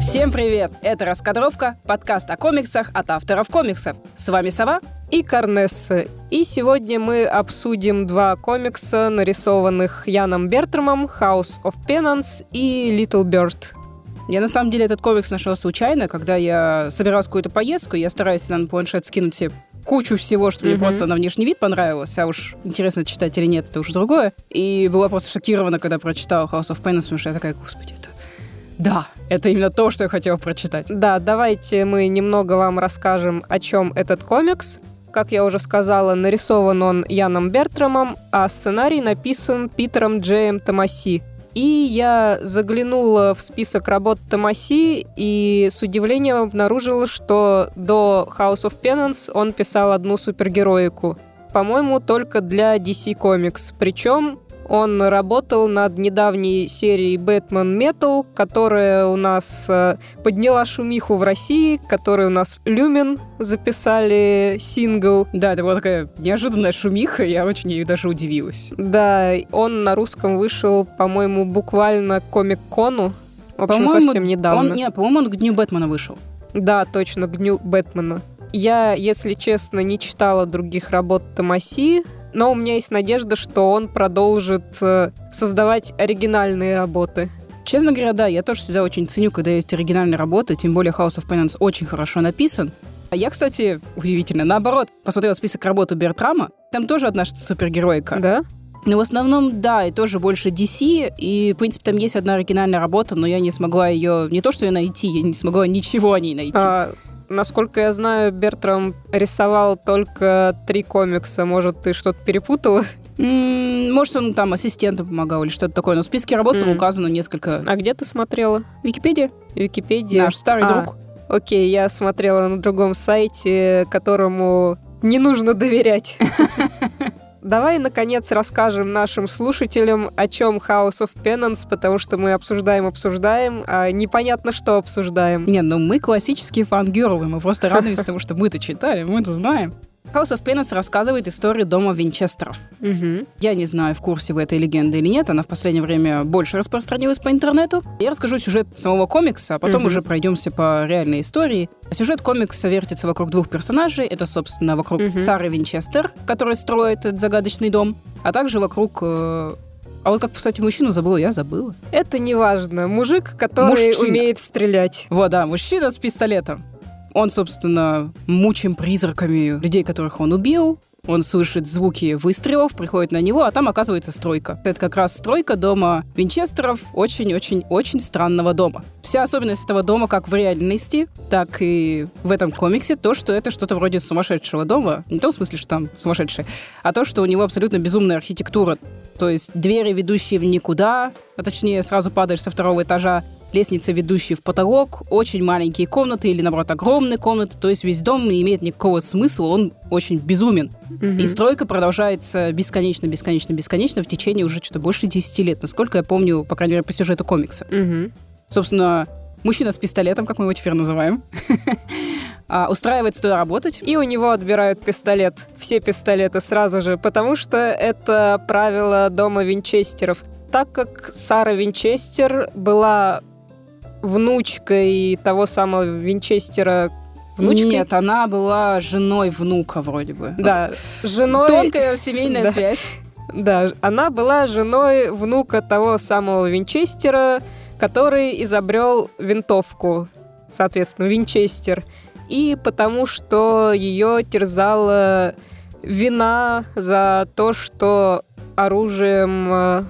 Всем привет! Это «Раскадровка», подкаст о комиксах от авторов комиксов. С вами Сова и Карнесса. И сегодня мы обсудим два комикса, нарисованных Яном Бертрамом «House of Penance» и «Little Bird». Я на самом деле этот комикс нашел случайно, когда я собиралась какую-то поездку, я стараюсь на планшет скинуть себе кучу всего, что мне просто на внешний вид понравилось, а уж интересно читать или нет, это уже другое. И была просто шокирована, когда прочитала House of Penance, потому что я такая, господи, это... Да, это именно то, что я хотела прочитать. Да, давайте мы немного вам расскажем, о чем этот комикс. Как я уже сказала, нарисован он Яном Бертрамом, а сценарий написан Питером Джеем Томаси. И я заглянула в список работ Томаси и с удивлением обнаружила, что до House of Penance он писал одну супергероику. По-моему, только для DC Comics. Причем он работал над недавней серией Бэтмен Metal, которая у нас э, подняла шумиху в России, которая у нас Люмен записали сингл. Да, это была такая неожиданная шумиха, я очень ей даже удивилась. Да, он на русском вышел, по-моему, буквально к Комик-кону. В общем, совсем недавно. Он, не, по-моему, он к Дню Бэтмена вышел. Да, точно, к Дню Бэтмена. Я, если честно, не читала других работ Томаси, но у меня есть надежда, что он продолжит э, создавать оригинальные работы. Честно говоря, да, я тоже всегда очень ценю, когда есть оригинальные работы, тем более House of Penance очень хорошо написан. А я, кстати, удивительно, наоборот, посмотрела список работ у Бертрама, там тоже одна супергеройка. Да? Ну, в основном, да, и тоже больше DC, и, в принципе, там есть одна оригинальная работа, но я не смогла ее, не то что ее найти, я не смогла ничего о ней найти. А, Насколько я знаю, Бертрам рисовал только три комикса. Может, ты что-то перепутала? может, он там ассистентом помогал или что-то такое. Но в списке работ mm. указано несколько. А где ты смотрела? Википедия. Википедия. Наш старый а, друг. Окей, я смотрела на другом сайте, которому не нужно доверять. Давай, наконец, расскажем нашим слушателям, о чем House of Penance, потому что мы обсуждаем, обсуждаем, а непонятно, что обсуждаем. Не, ну мы классические фангерлы, мы просто радуемся тому, что мы-то читали, мы-то знаем. House of Penance рассказывает историю дома Винчестеров. Угу. Я не знаю, в курсе вы этой легенды или нет, она в последнее время больше распространилась по интернету. Я расскажу сюжет самого комикса, а потом угу. уже пройдемся по реальной истории. Сюжет комикса вертится вокруг двух персонажей. Это, собственно, вокруг угу. Сары Винчестер, которая строит этот загадочный дом, а также вокруг э, а вот как, кстати, мужчину забыла, я забыла. Это не важно. Мужик, который Мужчина. умеет стрелять. Вот, да, мужчина с пистолетом. Он, собственно, мучим призраками людей, которых он убил. Он слышит звуки выстрелов, приходит на него, а там оказывается стройка. Это как раз стройка дома Винчестеров, очень-очень-очень странного дома. Вся особенность этого дома как в реальности, так и в этом комиксе, то, что это что-то вроде сумасшедшего дома. Не в том смысле, что там сумасшедший, а то, что у него абсолютно безумная архитектура. То есть двери, ведущие в никуда, а точнее сразу падаешь со второго этажа, лестницы, ведущие в потолок, очень маленькие комнаты или, наоборот, огромные комнаты. То есть весь дом не имеет никакого смысла, он очень безумен. Угу. И стройка продолжается бесконечно, бесконечно, бесконечно в течение уже что-то больше 10 лет, насколько я помню, по крайней мере, по сюжету комикса. Угу. Собственно, мужчина с пистолетом, как мы его теперь называем, а, устраивается туда работать. И у него отбирают пистолет, все пистолеты сразу же, потому что это правило дома Винчестеров. Так как Сара Винчестер была внучкой того самого Винчестера, Внучкой? Нет, она была женой внука вроде бы. Да, женой... Тонкая семейная да. связь. Да, она была женой внука того самого Винчестера, который изобрел винтовку, соответственно, Винчестер. И потому что ее терзала вина за то, что оружием э,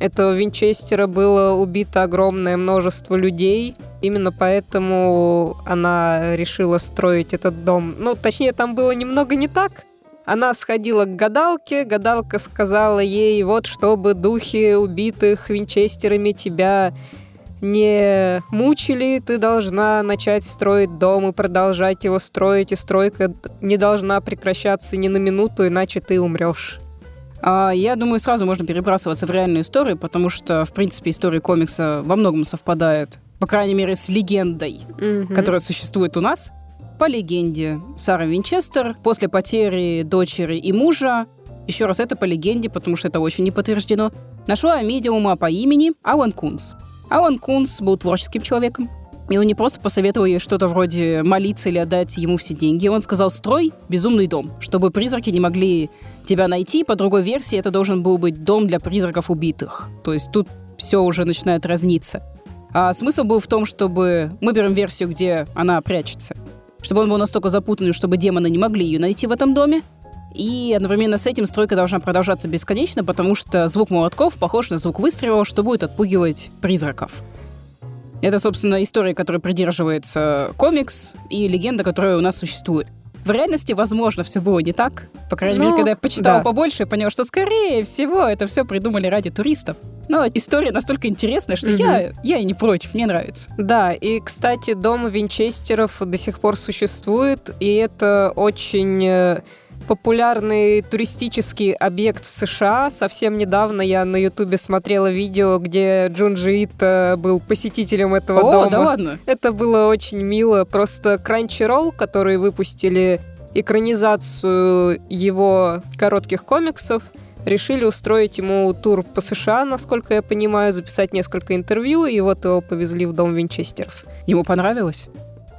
этого Винчестера было убито огромное множество людей. Именно поэтому она решила строить этот дом. Ну, точнее, там было немного не так. Она сходила к гадалке, гадалка сказала ей, вот чтобы духи убитых Винчестерами тебя не мучили, ты должна начать строить дом и продолжать его строить, и стройка не должна прекращаться ни на минуту, иначе ты умрешь. А, я думаю, сразу можно перебрасываться в реальную историю, потому что, в принципе, история комикса во многом совпадает, по крайней мере, с легендой, mm-hmm. которая существует у нас. По легенде, Сара Винчестер после потери дочери и мужа, еще раз это по легенде, потому что это очень не подтверждено, нашла медиума по имени Алан Кунс. Алан Кунс был творческим человеком. И он не просто посоветовал ей что-то вроде молиться или отдать ему все деньги. Он сказал, строй безумный дом, чтобы призраки не могли тебя найти. По другой версии, это должен был быть дом для призраков убитых. То есть тут все уже начинает разниться. А смысл был в том, чтобы... Мы берем версию, где она прячется. Чтобы он был настолько запутанный, чтобы демоны не могли ее найти в этом доме. И одновременно с этим стройка должна продолжаться бесконечно, потому что звук молотков похож на звук выстрела, что будет отпугивать призраков. Это, собственно, история, которой придерживается комикс и легенда, которая у нас существует. В реальности, возможно, все было не так. По крайней ну, мере, когда я почитала да. побольше, я поняла, что, скорее всего, это все придумали ради туристов. Но история настолько интересная, что угу. я, я и не против, мне нравится. Да, и, кстати, дом Винчестеров до сих пор существует, и это очень э, популярный туристический объект в США. Совсем недавно я на Ютубе смотрела видео, где Джунджи Ит был посетителем этого О, дома. да ладно? Это было очень мило. Просто Crunchyroll, которые выпустили экранизацию его коротких комиксов, решили устроить ему тур по США, насколько я понимаю, записать несколько интервью, и вот его повезли в дом Винчестеров. Ему понравилось?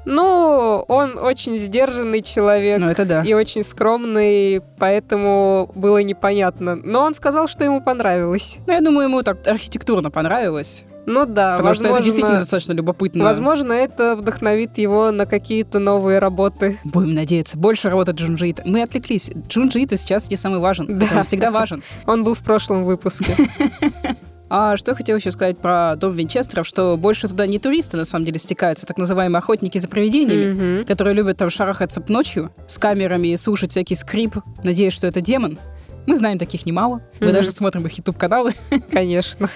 Ну, он очень сдержанный человек. Ну, это да. И очень скромный, поэтому было непонятно. Но он сказал, что ему понравилось. Ну, я думаю, ему так архитектурно понравилось. Ну да, Потому возможно, что это действительно достаточно любопытно. Возможно, это вдохновит его на какие-то новые работы. Будем надеяться. Больше работы Джунджиита. Мы отвлеклись. Джунджиита сейчас не самый важен. Да. Он всегда важен. Он был в прошлом выпуске. А что я хотела еще сказать про дом Винчестеров, что больше туда не туристы, на самом деле, стекаются, так называемые охотники за привидениями, mm-hmm. которые любят там шарахаться ночью с камерами и слушать всякий скрип, надеясь, что это демон. Мы знаем таких немало. Мы mm-hmm. даже смотрим их YouTube-каналы. Конечно.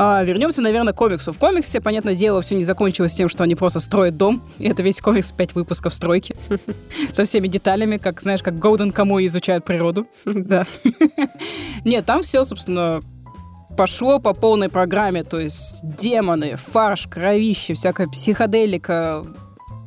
А, вернемся, наверное, к комиксу. В комиксе, понятное дело, все не закончилось тем, что они просто строят дом. И это весь комикс, пять выпусков стройки. Со всеми деталями, как, знаешь, как Голден кому изучают природу. Да. Нет, там все, собственно, пошло по полной программе. То есть демоны, фарш, кровище, всякая психоделика,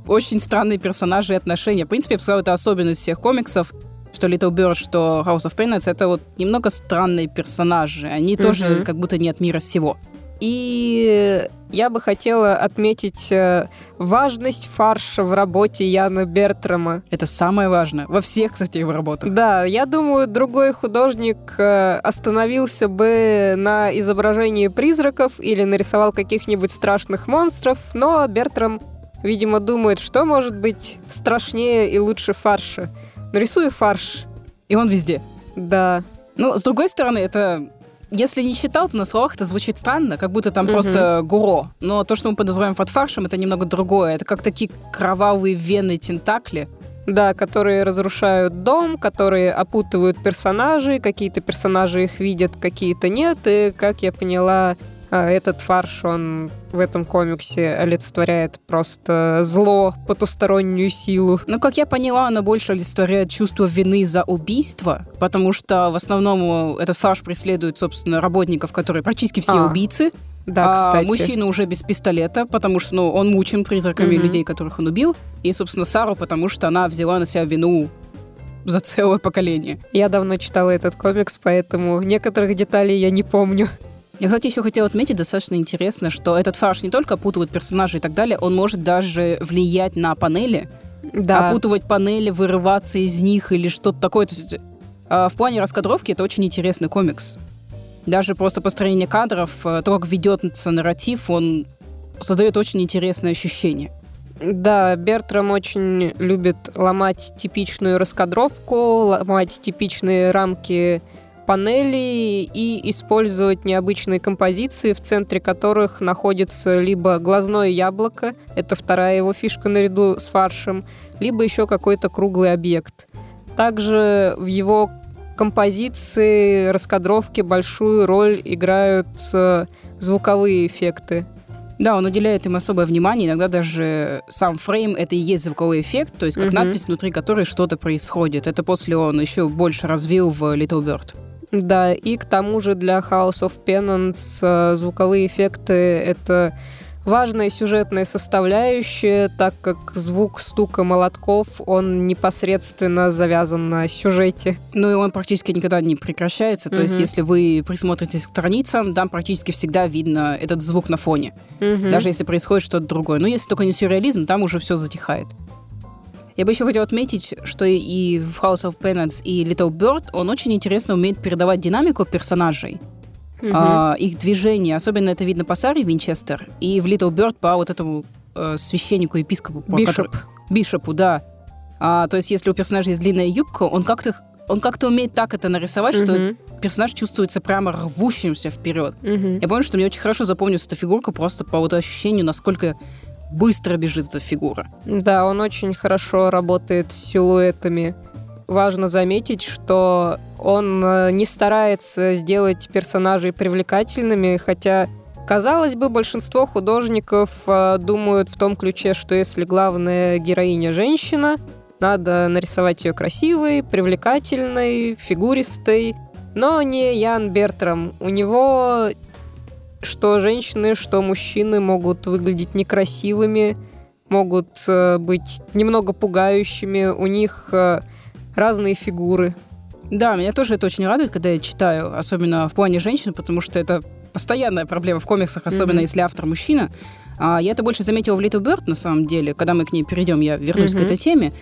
очень странные персонажи и отношения. В принципе, я бы сказала, это особенность всех комиксов что Little Bird, что House of Peanuts, это вот немного странные персонажи. Они mm-hmm. тоже как будто не от мира сего. И я бы хотела отметить э, важность фарша в работе Яна Бертрама. Это самое важное. Во всех, кстати, его работах. Да, я думаю, другой художник э, остановился бы на изображении призраков или нарисовал каких-нибудь страшных монстров, но Бертрам, видимо, думает, что может быть страшнее и лучше фарша. Нарисую фарш. И он везде. Да. Ну, с другой стороны, это если не читал, то на словах это звучит странно, как будто там угу. просто гуро. Но то, что мы подозреваем под фаршем, это немного другое. Это как такие кровавые вены тентакли. Да, которые разрушают дом, которые опутывают персонажей, какие-то персонажи их видят, какие-то нет. И, как я поняла, этот фарш, он в этом комиксе олицетворяет просто зло, потустороннюю силу. Ну, как я поняла, она больше олицетворяет чувство вины за убийство, потому что в основном этот фарш преследует, собственно, работников, которые практически все а. убийцы. Да, кстати. А мужчина уже без пистолета, потому что ну, он мучен призраками угу. людей, которых он убил. И, собственно, Сару, потому что она взяла на себя вину за целое поколение. Я давно читала этот комикс, поэтому некоторых деталей я не помню. Я, кстати, еще хотела отметить, достаточно интересно, что этот фарш не только опутывает персонажей и так далее, он может даже влиять на панели, да. опутывать панели, вырываться из них или что-то такое. То есть, э, в плане раскадровки это очень интересный комикс. Даже просто построение кадров, э, то, как ведется нарратив, он создает очень интересное ощущение. Да, Бертрам очень любит ломать типичную раскадровку, ломать типичные рамки панели и использовать необычные композиции, в центре которых находится либо глазное яблоко, это вторая его фишка наряду с фаршем, либо еще какой-то круглый объект. Также в его композиции, раскадровке большую роль играют э, звуковые эффекты. Да, он уделяет им особое внимание. Иногда даже сам фрейм — это и есть звуковой эффект, то есть как угу. надпись, внутри которой что-то происходит. Это после он еще больше развил в Little Bird. Да, и к тому же для House of Penance э, звуковые эффекты — это важная сюжетная составляющая, так как звук стука молотков, он непосредственно завязан на сюжете. Ну и он практически никогда не прекращается. То есть, если вы присмотритесь к страницам, там практически всегда видно этот звук на фоне. Мгм. Даже если происходит что-то другое. Но если только не сюрреализм, там уже все затихает. Я бы еще хотела отметить, что и в House of Penance, и Little Bird он очень интересно умеет передавать динамику персонажей, Мгм. а, их движения. Особенно это видно по Саре Винчестер и в Little Bird по вот этому э, священнику, епископу. по Бишоп. которому- Бишопу, да. А, то есть, если у персонажа есть длинная юбка, он как-то он как-то умеет так это нарисовать, что Мгм. персонаж чувствуется прямо рвущимся вперед. Мгм. Я помню, что мне очень хорошо запомнилась эта фигурка просто по вот ощущению, насколько быстро бежит эта фигура. Да, он очень хорошо работает с силуэтами. Важно заметить, что он э, не старается сделать персонажей привлекательными, хотя, казалось бы, большинство художников э, думают в том ключе, что если главная героиня женщина, надо нарисовать ее красивой, привлекательной, фигуристой. Но не Ян Бертрам. У него что женщины, что мужчины могут выглядеть некрасивыми, могут э, быть немного пугающими, у них э, разные фигуры. Да, меня тоже это очень радует, когда я читаю, особенно в плане женщин, потому что это постоянная проблема в комиксах, особенно Мгм. если автор мужчина. А, я это больше заметила в Little Bird, на самом деле. Когда мы к ней перейдем, я вернусь Мгм. к этой теме.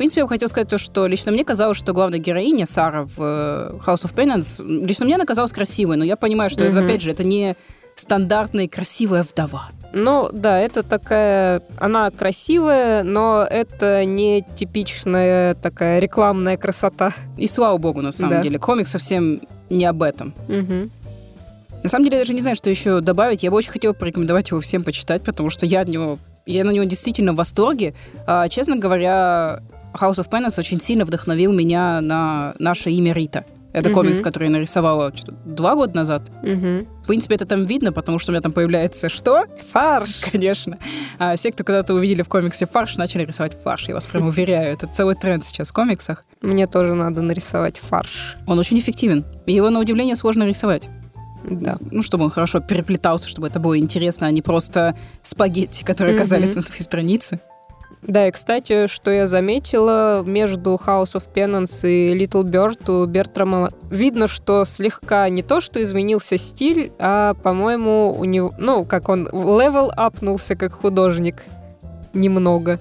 В принципе, я бы хотела сказать то, что лично мне казалось, что главная героиня, Сара в э, House of Penance, лично мне она казалась красивой, но я понимаю, что это, Мгм. опять же, это не стандартная красивая вдова. Ну, да, это такая... Она красивая, но это не типичная такая рекламная красота. И слава богу, на самом Да. деле. Комикс совсем не об этом. Мгм. На самом деле, я даже не знаю, что еще добавить. Я бы очень хотела порекомендовать его всем почитать, потому что я от него... Я на него действительно в восторге. А, честно говоря, House of Penance очень сильно вдохновил меня на наше имя Рита. Это Мгм. комикс, который я нарисовала два года назад. Мгм. В принципе, это там видно, потому что у меня там появляется что? Фарш! Конечно. А все, кто когда-то увидели в комиксе фарш, начали рисовать фарш. Я вас прям уверяю, это целый тренд сейчас в комиксах. Мне тоже надо нарисовать фарш. Он очень эффективен. Его, на удивление, сложно рисовать. Да. Ну, чтобы он хорошо переплетался, чтобы это было интересно, а не просто спагетти, которые Мгм. оказались на твоей странице. Да, и, кстати, что я заметила, между House of Penance и Little Bird у Бертрама видно, что слегка не то, что изменился стиль, а, по-моему, у него, ну, как он level up нулся как художник. Немного.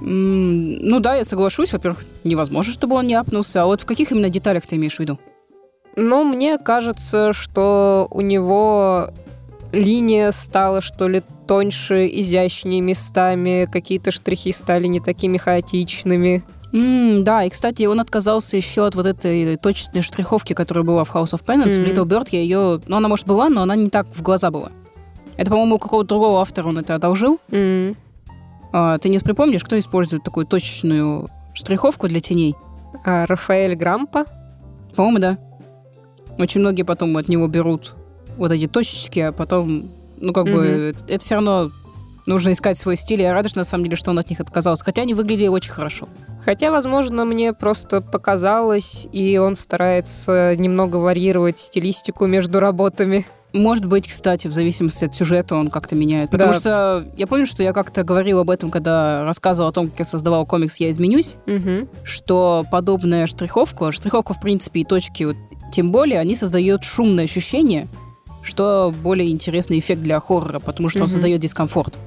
М, Ну да, я соглашусь. Во-первых, невозможно, чтобы он не апнулся. А вот в каких именно деталях ты имеешь в виду? Но мне кажется, что у него линия стала, что ли, тоньше, изящнее местами, какие-то штрихи стали не такими хаотичными. М, да, и, кстати, он отказался еще от вот этой точечной штриховки, которая была в House of Penance. В Мгм. Little Bird я ее... Ну, она, может, была, но она не так в глаза была. Это, по-моему, у какого-то другого автора он это одолжил. М. А, ты не припомнишь, кто использует такую точечную штриховку для теней? А Рафаэль Грампа? По-моему, да. Очень многие потом от него берут вот эти точечки, а потом, ну, как бы, это, все равно нужно искать свой стиль. Я рада, что, на самом деле, что он от них отказался. Хотя они выглядели очень хорошо. Хотя, возможно, мне просто показалось, и он старается немного варьировать стилистику между работами. Может быть, кстати, в зависимости от сюжета он как-то меняет. Потому Да. что я помню, что я как-то говорила об этом, когда рассказывала о том, как я создавала комикс «Я изменюсь», Мгм. что подобная штриховка, штриховка, в принципе, и точки, вот, тем более, они создают шумное ощущение, что более интересный эффект для хоррора, потому что он Мгм. создает дискомфорт.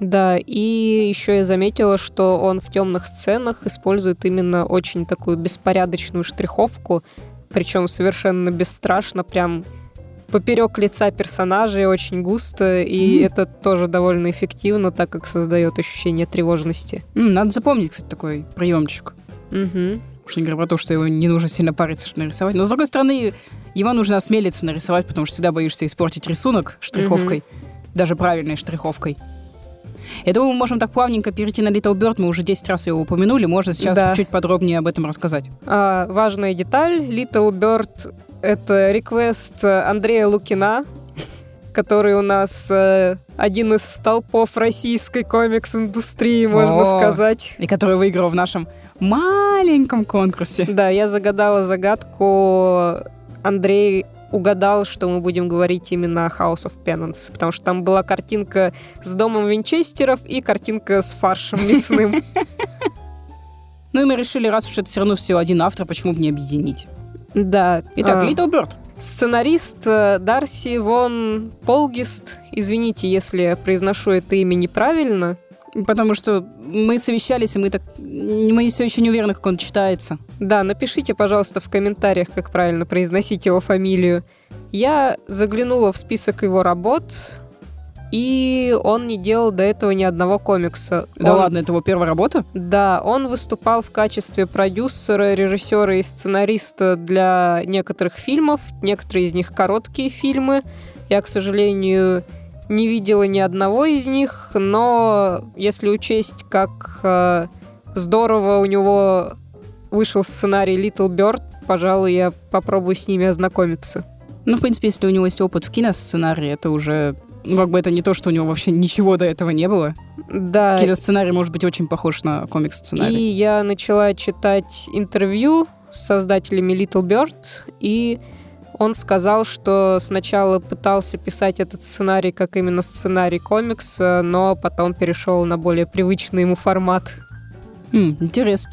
Да, и еще я заметила, что он в темных сценах использует именно очень такую беспорядочную штриховку, причем совершенно бесстрашно, прям поперек лица персонажей очень густо, и Мгм. это тоже довольно эффективно, так как создает ощущение тревожности. М, надо запомнить, кстати, такой приемчик. Мгм. Уж не говоря про то, что его не нужно сильно париться, чтобы нарисовать. Но, с другой стороны, его нужно осмелиться нарисовать, потому что всегда боишься испортить рисунок штриховкой, даже правильной штриховкой. Я думаю, мы можем так плавненько перейти на Little Bird. Мы уже 10 раз его упомянули. Можно сейчас Да. чуть подробнее об этом рассказать. А, важная деталь. Little Bird — это реквест Андрея Лукина, который у нас э, один из столпов российской комикс-индустрии, можно О. сказать. И который выиграл в нашем маленьком конкурсе. Да, я загадала загадку. Андрей угадал, что мы будем говорить именно о House of Penance, потому что там была картинка с домом Винчестеров и картинка с фаршем мясным. Ну и мы решили, раз уж это все равно все один автор, почему бы не объединить? Да. Итак, а, Little Bird. Сценарист э, Дарси Вон Полгист. Извините, если я произношу это имя неправильно. Потому что мы совещались, и мы так мы все еще не уверены, как он читается. Да, напишите, пожалуйста, в комментариях, как правильно произносить его фамилию. Я заглянула в список его работ, и он не делал до этого ни одного комикса. Да он... ладно, это его первая работа? Да, он выступал в качестве продюсера, режиссера и сценариста для некоторых фильмов, некоторые из них короткие фильмы. Я, к сожалению, не видела ни одного из них, но если учесть, как э, здорово у него вышел сценарий Little Bird, пожалуй, я попробую с ними ознакомиться. Ну, в принципе, если у него есть опыт в киносценарии, это уже ну, как бы это не то, что у него вообще ничего до этого не было. Да. Киносценарий может быть очень похож на комикс-сценарий. И я начала читать интервью с создателями Little Bird, и он сказал, что сначала пытался писать этот сценарий как именно сценарий комикса, но потом перешел на более привычный ему формат. Mm, интересно.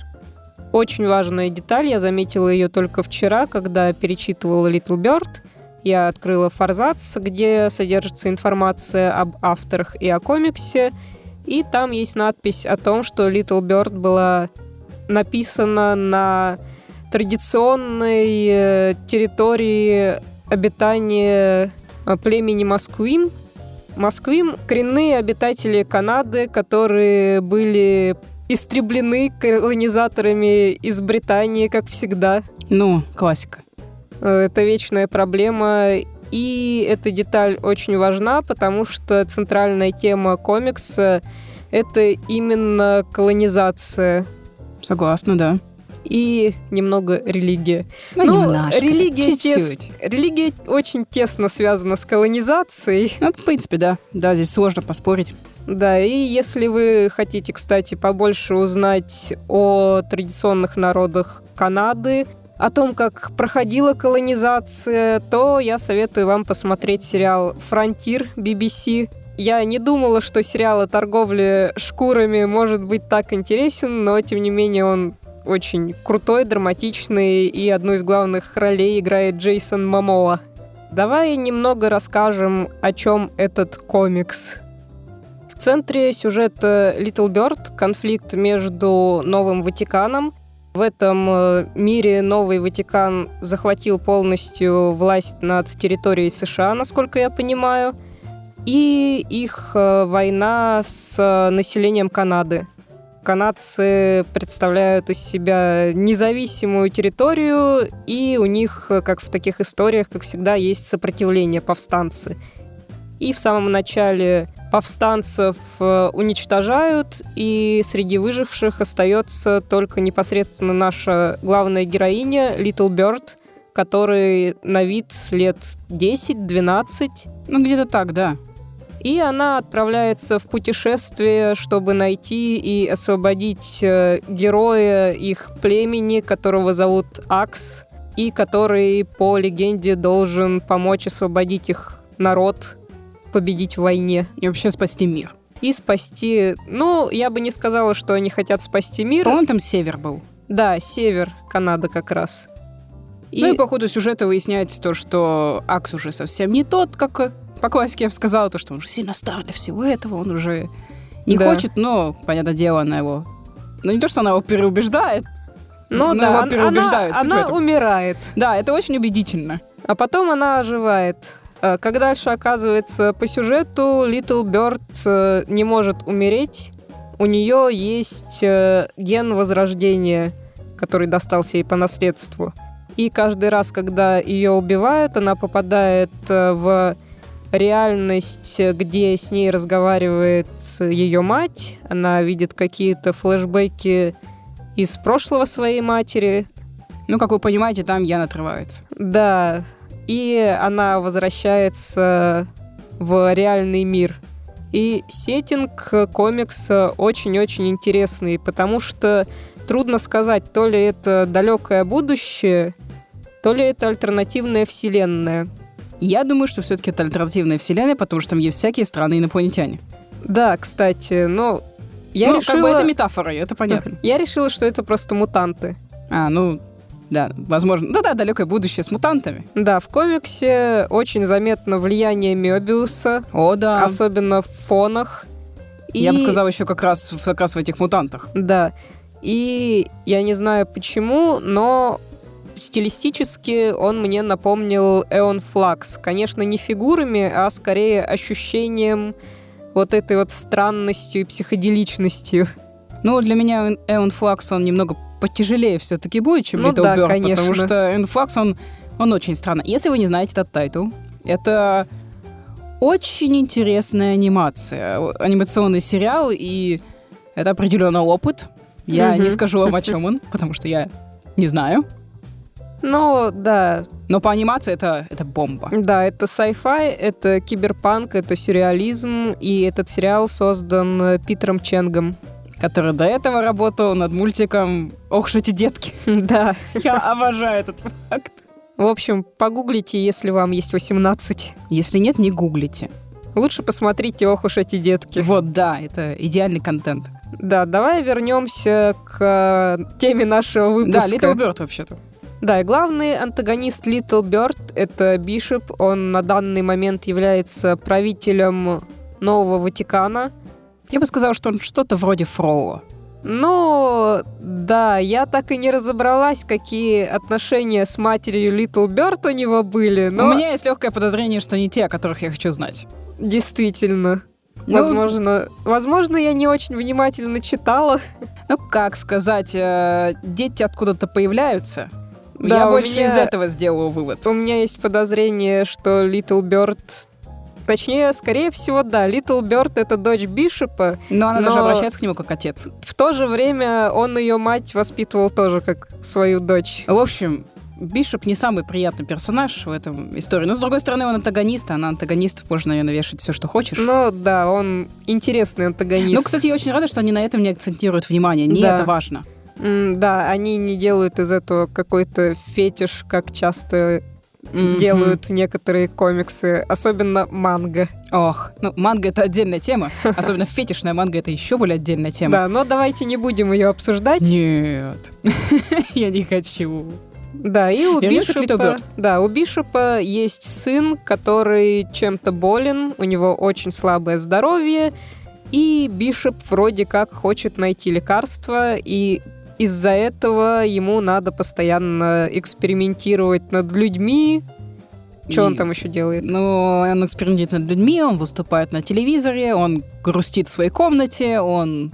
Очень важная деталь, я заметила ее только вчера, когда перечитывала Little Bird — я открыла Форзац, где содержится информация об авторах и о комиксе, и там есть надпись о том, что Little Bird была написана на традиционной э, территории обитания э, племени Москвим. Москвим — коренные обитатели Канады, которые были истреблены колонизаторами из Британии, как всегда. Ну, классика. Э, это вечная проблема, и эта деталь очень важна, потому что центральная тема комикса — это именно колонизация. Согласна, да. И немного религия. Ну, ну немножко, религия, тес... религия очень тесно связана с колонизацией. Ну, в принципе, да. Да, здесь сложно поспорить. Да, и если вы хотите, кстати, побольше узнать о традиционных народах Канады, о том, как проходила колонизация, то я советую вам посмотреть сериал «Фронтир» BBC. Я не думала, что сериал о торговле шкурами может быть так интересен, но тем не менее он очень крутой, драматичный, и одну из главных ролей играет Джейсон Мамоа. Давай немного расскажем, о чем этот комикс. В центре сюжета Little Bird конфликт между Новым Ватиканом в этом э, мире Новый Ватикан захватил полностью власть над территорией США, насколько я понимаю, и их э, война с э, населением Канады. Канадцы представляют из себя независимую территорию, и у них, как в таких историях, как всегда, есть сопротивление повстанцы. И в самом начале повстанцев э, уничтожают, и среди выживших остается только непосредственно наша главная героиня Little Bird, который на вид лет 10-12. Ну, где-то так, да. И она отправляется в путешествие, чтобы найти и освободить э, героя их племени, которого зовут Акс, и который, по легенде, должен помочь освободить их народ победить в войне. И вообще спасти мир. И спасти... Ну, я бы не сказала, что они хотят спасти мир. По-моему, там север был. Да, север Канада как раз. И... Ну и по ходу сюжета выясняется то, что Акс уже совсем не тот, как по классике я бы сказала, то, что он уже сильно стар для всего этого, он уже не да. хочет, но, понятное дело, она его... Ну, не то, что она его переубеждает, но, но да, его переубеждают. Она, она умирает. Да, это очень убедительно. А потом она оживает. Э, как дальше оказывается по сюжету, Little Bird э, не может умереть. У нее есть э, ген возрождения, который достался ей по наследству. И каждый раз, когда ее убивают, она попадает в реальность, где с ней разговаривает ее мать. Она видит какие-то флешбеки из прошлого своей матери. Ну, как вы понимаете, там Ян отрывается. Да, и она возвращается в реальный мир. И сеттинг комикса очень-очень интересный, потому что трудно сказать, то ли это далекое будущее, то ли это альтернативная вселенная. Я думаю, что все-таки это альтернативная вселенная, потому что там есть всякие странные инопланетяне. Да, кстати, но я ну, решила... как бы это метафора, это понятно. Я решила, что это просто мутанты. А, ну, да, возможно. Да-да, далекое будущее с мутантами. Да, в комиксе очень заметно влияние Мёбиуса, О, да. особенно в фонах. И... Я бы сказал еще как раз, как раз в этих мутантах. Да. И я не знаю почему, но стилистически он мне напомнил Aeon Flux. Конечно, не фигурами, а скорее ощущением вот этой вот странностью и психоделичностью. Ну, для меня Эон Флакс, он немного потяжелее все-таки будет, чем Ну Little да, Bird, конечно. потому что Aeon Flux, он, он очень странный. Если вы не знаете этот тайтл, это очень интересная анимация, анимационный сериал, и это определенный опыт. Я Мгм. не скажу вам, о чем он, потому что я не знаю. Ну, да, Но по анимации это, это бомба. да, это sci-fi, это киберпанк, это сюрреализм, и этот сериал создан э, Питером Ченгом. Который до этого работал над мультиком «Ох уж эти детки». Да. Я обожаю этот факт. В общем, погуглите, если вам есть 18. Если нет, не гуглите. Лучше посмотрите «Ох уж эти детки». Вот, да, это идеальный контент. Да, давай вернемся к э, теме нашего Да, выпуска. Little Bird вообще-то. Да, и главный антагонист Little Bird — это Бишоп. Он на данный момент является правителем Нового Ватикана. Я бы сказала, что он что-то вроде Фроула. Ну, да, я так и не разобралась, какие отношения с матерью Little Bird у него были, но У меня есть легкое подозрение, что не те, о которых я хочу знать. действительно. Ну, Возможно, возможно, я не очень внимательно читала. Ну, как сказать, э, дети откуда-то появляются. Да, я больше меня- из этого сделала вывод. У меня есть подозрение, что Little Bird... Точнее, скорее всего, да, Little Bird — это дочь Бишопа. Но она даже но- обращается к нему как отец. В то же время он ее мать воспитывал тоже как свою дочь. В общем, Бишоп не самый приятный персонаж в этом истории. Но, с другой стороны, он антагонист, а на антагонистов можно, наверное, вешать все, что хочешь. Ну да, он интересный антагонист. Ну, кстати, я очень рада, что они на этом не акцентируют внимание. Не Да. это важно. Да, они не делают из этого какой-то фетиш, как часто Мгм. делают некоторые комиксы, особенно манго. Ох, ну, манга — это отдельная тема. Особенно фетишная манга — это еще более отдельная тема. Да, но давайте не будем ее обсуждать. Нет, я не хочу. Да, и у Вернемся Бишопа, да, у Бишопа есть сын, который чем-то болен, у него очень слабое здоровье, и Бишоп вроде как хочет найти лекарство, и из-за этого ему надо постоянно экспериментировать над людьми. Что он там еще делает? Ну, он экспериментирует над людьми, он выступает на телевизоре, он грустит в своей комнате, он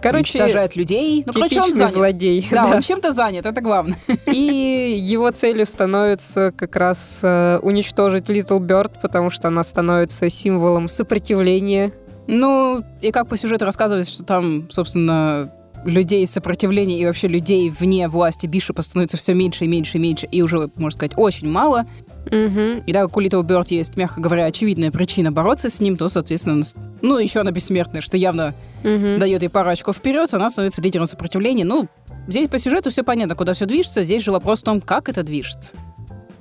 Короче, уничтожает людей. Ну, короче, он занят. злодей. Да, да. он чем-то занят, это главное. И его целью становится как раз э, уничтожить Little Bird, потому что она становится символом сопротивления. Ну, и как по сюжету рассказывается, что там, собственно, людей сопротивления и вообще людей вне власти Бишопа становится все меньше и меньше и меньше, и уже, можно сказать, очень мало. Мгм. И так как у Little Bird есть, мягко говоря, очевидная причина бороться с ним, то, соответственно, ну, еще она бессмертная, что явно Мгм. дает ей пару очков вперед, она становится лидером сопротивления. Ну, здесь по сюжету все понятно, куда все движется. Здесь же вопрос в том, как это движется.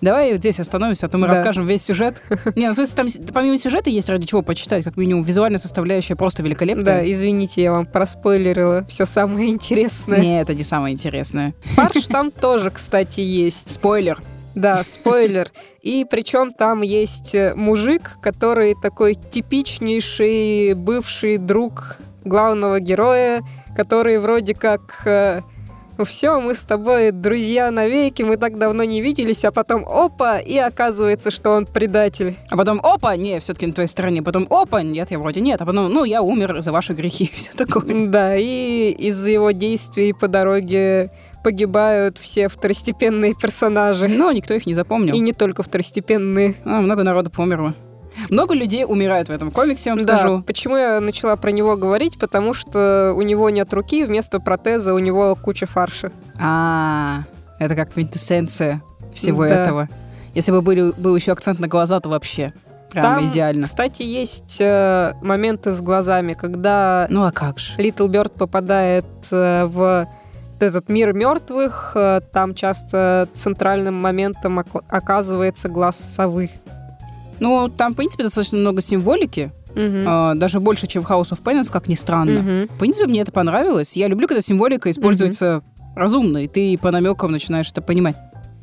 Давай здесь остановимся, а то мы Да. расскажем весь сюжет. Не, ну, в смысле, там помимо сюжета есть ради чего почитать, как минимум визуальная составляющая просто великолепная. Да, извините, я вам проспойлерила все самое интересное. Не, это не самое интересное. Фарш там тоже, кстати, есть. Спойлер. Да, спойлер. И причем там есть э, мужик, который такой типичнейший бывший друг главного героя, который вроде как все, мы с тобой друзья навеки, мы так давно не виделись, а потом опа, и оказывается, что он предатель. А потом, опа, не, все-таки на твоей стороне. Потом, опа, нет, я вроде нет. А потом, ну, я умер за ваши грехи. Все такое. Да, и из-за его действий по дороге погибают все второстепенные персонажи. Но никто их не запомнил. И не только второстепенные. А, много народу померло. Много людей умирает в этом комиксе, я вам Да, скажу. почему я начала про него говорить? Потому что у него нет руки, вместо протеза у него куча фарша. А, это как квинтэссенция всего Да. этого. Если бы были, был еще акцент на глаза, то вообще прям Там, идеально. Кстати, есть э, моменты с глазами, когда Ну а как же? Little Bird попадает э, в этот мир мертвых, э, там часто центральным моментом ока- оказывается глаз совы. Ну, там, в принципе, достаточно много символики, а, даже больше, чем в House of Penance, как ни странно. Мгм. В принципе, мне это понравилось. Я люблю, когда символика используется разумно, и ты по намекам начинаешь это понимать.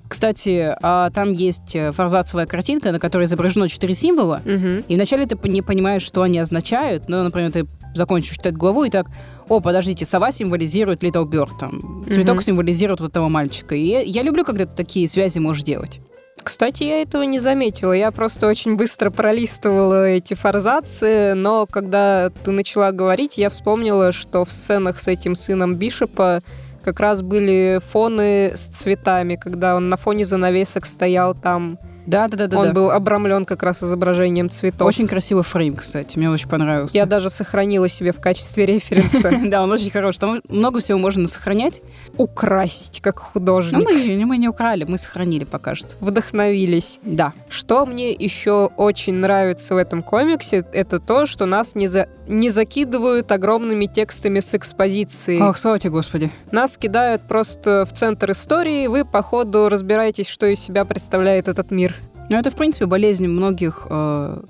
Кстати, а, там есть э, форзацевая картинка, на которой изображено четыре символа, Мгм. и вначале ты не понимаешь, что они означают. Ну, например, ты закончишь читать главу, и так, о, подождите, сова символизирует Little Bird, там, цветок Мгм. символизирует вот этого мальчика. И я люблю, когда ты такие связи можешь делать. Кстати, я этого не заметила. Я просто очень быстро пролистывала эти форзации, но когда ты начала говорить, я вспомнила, что в сценах с этим сыном Бишопа как раз были фоны с цветами, когда он на фоне занавесок стоял там. Да-да-да. он был обрамлен как раз изображением цветов. Очень красивый фрейм, кстати, мне очень понравился. Я даже сохранила себе в качестве референса. Да, он очень хороший. Там много всего можно сохранять. Украсть, как художник. мы, мы не украли, мы сохранили пока что. Вдохновились. Да. Что мне еще очень нравится в этом комиксе, это то, что нас не, за... не закидывают огромными текстами с экспозиции. Ах, слава тебе, Господи. Нас кидают просто в центр истории, вы по ходу разбираетесь, что из себя представляет этот мир. Ну, это, в принципе, болезнь многих э,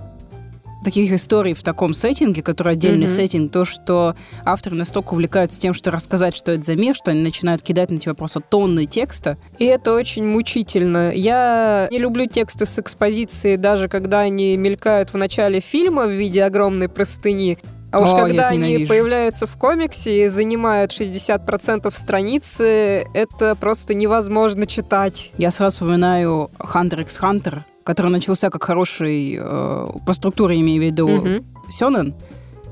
таких историй в таком сеттинге, который отдельный Мгм. сеттинг, то, что авторы настолько увлекаются тем, что рассказать, что это за мир, что они начинают кидать на тебя просто тонны текста. И это очень мучительно. Я не люблю тексты с экспозиции, даже когда они мелькают в начале фильма в виде огромной простыни. А уж О, когда они ненавижу. появляются в комиксе и занимают 60% страницы, это просто невозможно читать. Я сразу вспоминаю Hunter x Hunter, который начался как хороший, э, по структуре имею в виду, Мгм. Сёнэн,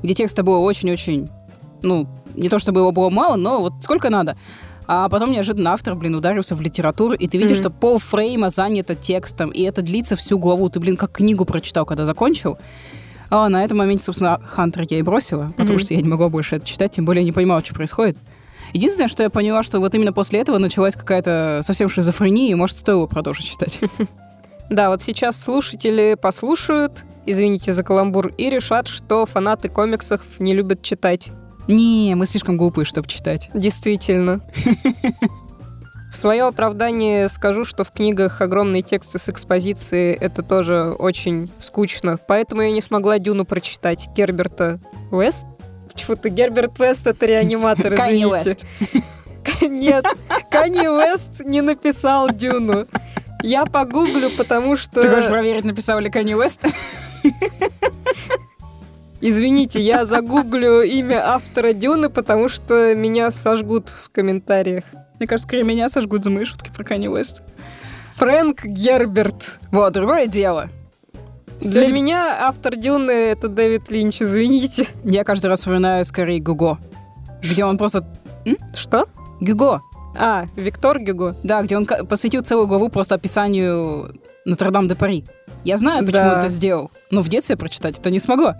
где текста было очень-очень, ну, не то чтобы его было мало, но вот сколько надо. А потом неожиданно автор, блин, ударился в литературу, и ты видишь, Мгм. что пол фрейма занято текстом, и это длится всю главу. Ты, блин, как книгу прочитал, когда закончил. А на этом моменте, собственно, Хантер я и бросила, потому Мгм. что я не могла больше это читать, тем более я не понимала, что происходит. Единственное, что я поняла, что вот именно после этого началась какая-то совсем шизофрения, и, может, стоило продолжить читать. Да, вот сейчас слушатели послушают, извините за каламбур, и решат, что фанаты комиксов не любят читать. Не, мы слишком глупые, чтобы читать. Действительно. В свое оправдание скажу, что в книгах огромные тексты с экспозиции это тоже очень скучно. Поэтому я не смогла Дюну прочитать. Герберта Уэст? Почему-то Герберт Уэст это реаниматор, извините. Нет, Канье Уэст не написал Дюну. Я погуглю, потому что... Ты хочешь проверить, написал ли Канни Уэст? Извините, я загуглю имя автора Дюны, потому что меня сожгут в комментариях. Мне кажется, скорее меня сожгут за мои шутки про Канни Уэст. Фрэнк Герберт. Вот, другое дело. Для Всё- меня автор Дюны это Дэвид Линч, извините. Я каждый раз вспоминаю скорее Гуго. Где он просто... Что? Гюго. А, Виктор Гюго. Да, где он посвятил целую главу просто описанию Нотр-Дам-де-Пари. Я знаю, почему Да. это сделал, но в детстве прочитать это не смогла.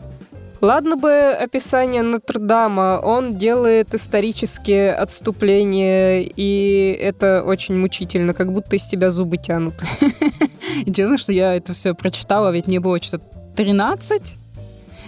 Ладно бы описание Нотр-Дама, он делает исторические отступления, и это очень мучительно, как будто из тебя зубы тянут. Интересно, что я это все прочитала, ведь мне было что-то 13.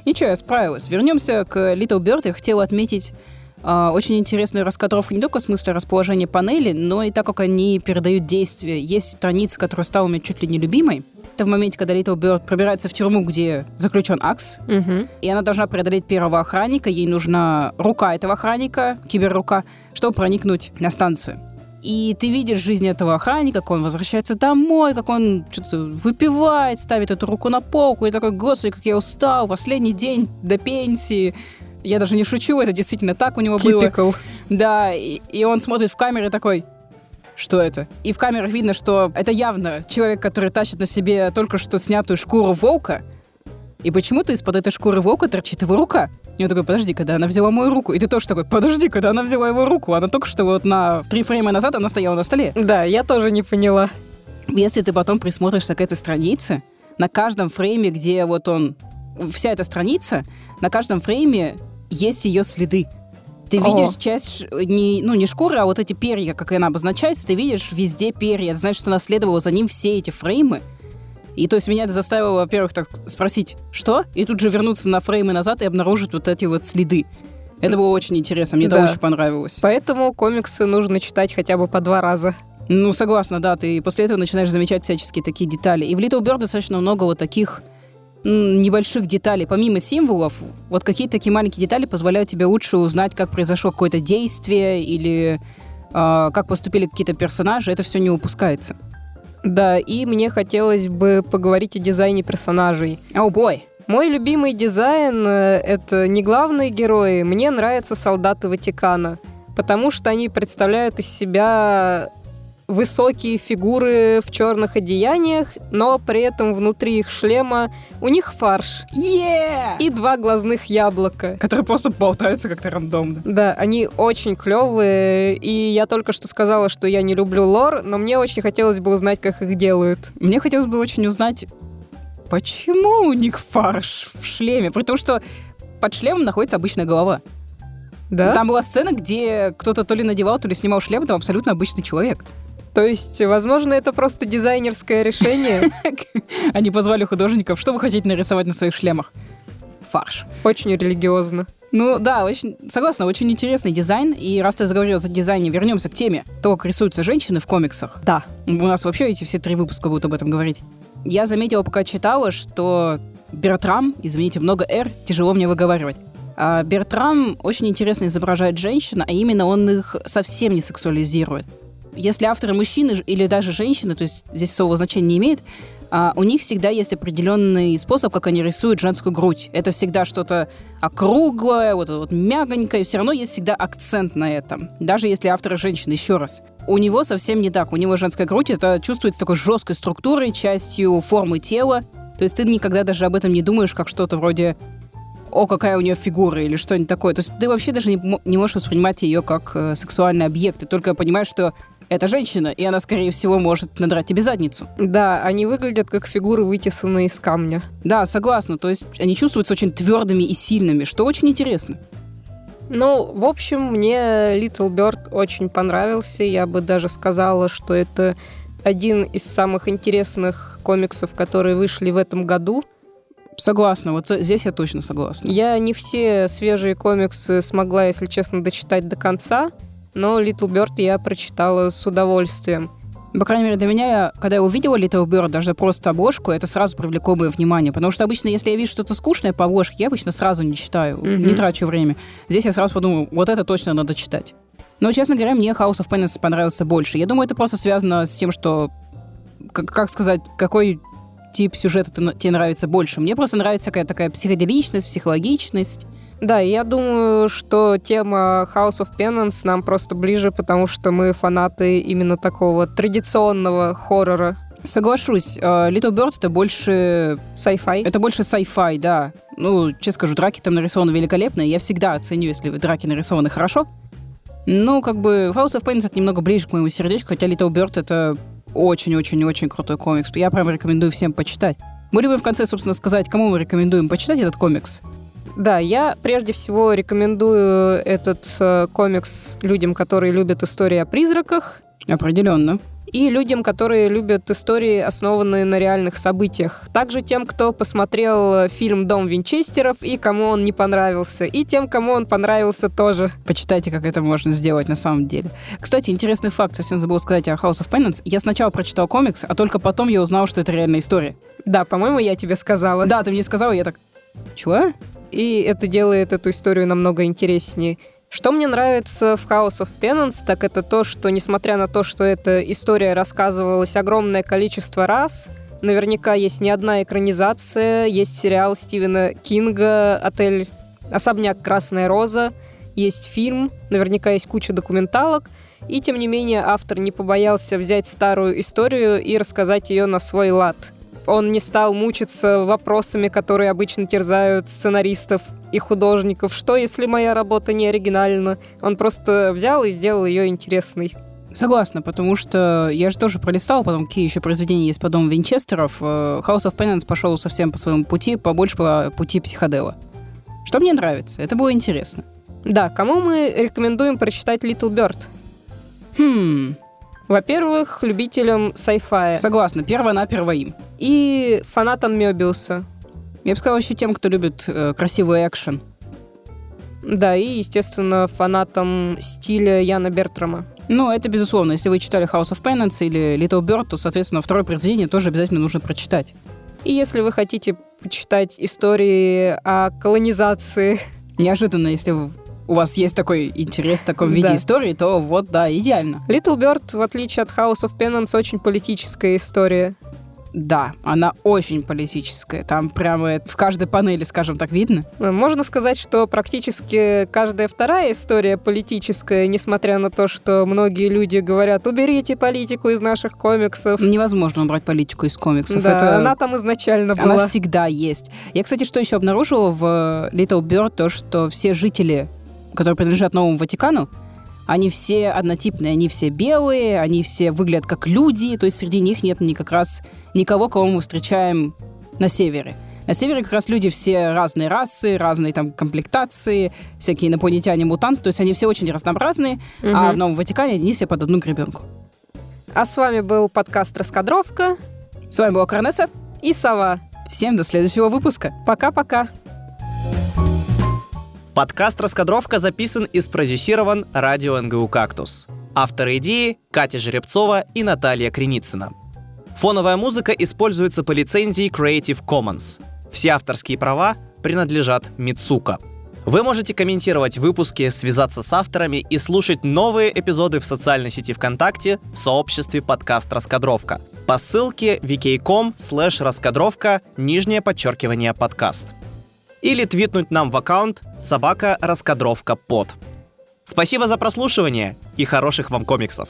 Ничего, я справилась. Вернемся к Little Bird. Я хотела отметить очень интересную раскадровку не только в смысле расположения панели, но и так, как они передают действие. Есть страница, которая стала у меня чуть ли не любимой. Это в моменте, когда Little Bird пробирается в тюрьму, где заключен Акс, Мгм. и она должна преодолеть первого охранника. Ей нужна рука этого охранника, киберрука, чтобы проникнуть на станцию. И ты видишь жизнь этого охранника, как он возвращается домой, как он что-то выпивает, ставит эту руку на полку, и такой, господи, как я устал, последний день до пенсии. Я даже не шучу, это действительно так у него было. Typical. Да, и, и он смотрит в камеру такой, что это? И в камерах видно, что это явно человек, который тащит на себе только что снятую шкуру волка, и почему-то из-под этой шкуры волка торчит его рука. И он такой, подожди, когда она взяла мою руку. И ты тоже такой, подожди, когда она взяла его руку. Она только что вот на три фрейма назад она стояла на столе. Да, я тоже не поняла. Если ты потом присмотришься к этой странице, на каждом фрейме, где вот он... Вся эта страница, на каждом фрейме есть ее следы. Ты О. видишь часть, ш- не, ну не шкуры, а вот эти перья, как она обозначается, ты видишь везде перья. Это значит, что она следовала за ним все эти фреймы. И то есть меня это заставило, во-первых, так спросить, что? И тут же вернуться на фреймы назад и обнаружить вот эти вот следы. Это было очень интересно, мне Да. это очень понравилось. Поэтому комиксы нужно читать хотя бы по два раза. Ну, согласна, да, ты после этого начинаешь замечать всяческие такие детали. И в Little Bird достаточно много вот таких небольших деталей, помимо символов, вот какие-то такие маленькие детали позволяют тебе лучше узнать, как произошло какое-то действие или э, как поступили какие-то персонажи, это все не упускается. Да, и мне хотелось бы поговорить о дизайне персонажей. О, oh бой! Мой любимый дизайн э, — это не главные герои. Мне нравятся солдаты Ватикана, потому что они представляют из себя высокие фигуры в черных одеяниях, но при этом внутри их шлема у них фарш. Yeah! И два глазных яблока. Которые просто болтаются как-то рандомно. Да, они очень клевые, и я только что сказала, что я не люблю лор, но мне очень хотелось бы узнать, как их делают. Мне хотелось бы очень узнать, почему у них фарш в шлеме, при том, что под шлемом находится обычная голова. Да? Там была сцена, где кто-то то ли надевал, то ли снимал шлем, там абсолютно обычный человек. То есть, возможно, это просто дизайнерское решение. Они позвали художников, что вы хотите нарисовать на своих шлемах? Фарш. Очень религиозно. Ну да, очень, согласна, очень интересный дизайн. И раз ты заговорил за дизайне, вернемся к теме то, как рисуются женщины в комиксах. Да. У нас вообще эти все три выпуска будут об этом говорить. Я заметила, пока читала, что Бертрам, извините, много «р», тяжело мне выговаривать. А Бертрам очень интересно изображает женщин, а именно он их совсем не сексуализирует. Если авторы мужчины или даже женщины, то есть здесь особого значения не имеет, а у них всегда есть определенный способ, как они рисуют женскую грудь. Это всегда что-то округлое, вот, вот мягонькое, все равно есть всегда акцент на этом. Даже если авторы женщины, еще раз. У него совсем не так. У него женская грудь, это чувствуется такой жесткой структурой, частью формы тела. То есть ты никогда даже об этом не думаешь, как что-то вроде о, какая у нее фигура или что-нибудь такое. То есть ты вообще даже не, не можешь воспринимать ее как э, сексуальный объект. Ты только понимаешь, что это женщина, и она, скорее всего, может надрать тебе задницу. Да, они выглядят как фигуры, вытесанные из камня. Да, согласна. То есть они чувствуются очень твердыми и сильными, что очень интересно. Ну, в общем, мне Little Bird очень понравился. Я бы даже сказала, что это один из самых интересных комиксов, которые вышли в этом году. Согласна, вот здесь я точно согласна. Я не все свежие комиксы смогла, если честно, дочитать до конца но Little Bird я прочитала с удовольствием. По крайней мере, для меня, когда я увидела Little Bird, даже просто обложку, это сразу привлекло мое внимание. Потому что обычно, если я вижу что-то скучное по обложке, я обычно сразу не читаю, mm-hmm. не трачу время. Здесь я сразу подумаю, вот это точно надо читать. Но, честно говоря, мне House of Penance понравился больше. Я думаю, это просто связано с тем, что, как, как сказать, какой тип сюжета тебе нравится больше. Мне просто нравится такая, такая психоделичность, психологичность. Да, я думаю, что тема House of Penance нам просто ближе, потому что мы фанаты именно такого традиционного хоррора. Соглашусь, э, Little Bird это больше... Sci-fi? Это больше sci-fi, да. Ну, честно скажу, драки там нарисованы великолепно. Я всегда оценю, если драки нарисованы хорошо. Ну, как бы House of Penance это немного ближе к моему сердечку, хотя Little Bird это очень-очень-очень крутой комикс. Я прям рекомендую всем почитать. Мы любим в конце, собственно, сказать, кому мы рекомендуем почитать этот комикс. Да, я прежде всего рекомендую этот э, комикс людям, которые любят истории о призраках. Определенно. И людям, которые любят истории, основанные на реальных событиях. Также тем, кто посмотрел фильм «Дом Винчестеров» и кому он не понравился. И тем, кому он понравился тоже. Почитайте, как это можно сделать на самом деле. Кстати, интересный факт, совсем забыл сказать о House of Penance. Я сначала прочитал комикс, а только потом я узнал, что это реальная история. Да, по-моему, я тебе сказала. Да, ты мне сказала, я так... Чего? и это делает эту историю намного интереснее. Что мне нравится в House of Penance, так это то, что несмотря на то, что эта история рассказывалась огромное количество раз, наверняка есть не одна экранизация, есть сериал Стивена Кинга «Отель Особняк Красная Роза», есть фильм, наверняка есть куча документалок, и тем не менее автор не побоялся взять старую историю и рассказать ее на свой лад – он не стал мучиться вопросами, которые обычно терзают сценаристов и художников. Что, если моя работа не оригинальна? Он просто взял и сделал ее интересной. Согласна, потому что я же тоже пролистал, потом какие еще произведения есть по дому Винчестеров. Э, House of Penance пошел совсем по своему пути, побольше по пути психодела. Что мне нравится, это было интересно. Да, кому мы рекомендуем прочитать Little Bird? Хм, во-первых, любителям sci-fi. Согласна, перво-наперво им. И фанатам Мёбиуса. Я бы сказала еще тем, кто любит э, красивый экшен. Да, и, естественно, фанатам стиля Яна Бертрама. Ну, это безусловно. Если вы читали House of Penance или Little Bird, то, соответственно, второе произведение тоже обязательно нужно прочитать. И если вы хотите почитать истории о колонизации... Неожиданно, если у вас есть такой интерес в таком виде Да. истории, то вот, да, идеально. Little Bird, в отличие от House of Penance, очень политическая история. Да, она очень политическая. Там прямо в каждой панели, скажем так, видно. Можно сказать, что практически каждая вторая история политическая, несмотря на то, что многие люди говорят, уберите политику из наших комиксов. Невозможно убрать политику из комиксов. Да, Это... она там изначально Она была. всегда есть. Я, кстати, что еще обнаружила в Little Bird, то, что все жители, которые принадлежат Новому Ватикану, они все однотипные, они все белые, они все выглядят как люди, то есть среди них нет ни как раз никого, кого мы встречаем на севере. На севере как раз люди все разные расы, разные там комплектации, всякие инопланетяне, мутанты, то есть они все очень разнообразные, а Мгм. в Новом Ватикане они все под одну гребенку. А с вами был подкаст «Раскадровка» С вами была Корнеса. и Сова. Всем до следующего выпуска. Пока-пока. Подкаст «Раскадровка» записан и спродюсирован радио НГУ «Кактус». Авторы идеи – Катя Жеребцова и Наталья Креницына. Фоновая музыка используется по лицензии Creative Commons. Все авторские права принадлежат Мицука. Вы можете комментировать выпуски, связаться с авторами и слушать новые эпизоды в социальной сети ВКонтакте в сообществе подкаст «Раскадровка» по ссылке vk.com slash раскадровка нижнее подчеркивание подкаст или твитнуть нам в аккаунт собака раскадровка под. Спасибо за прослушивание и хороших вам комиксов!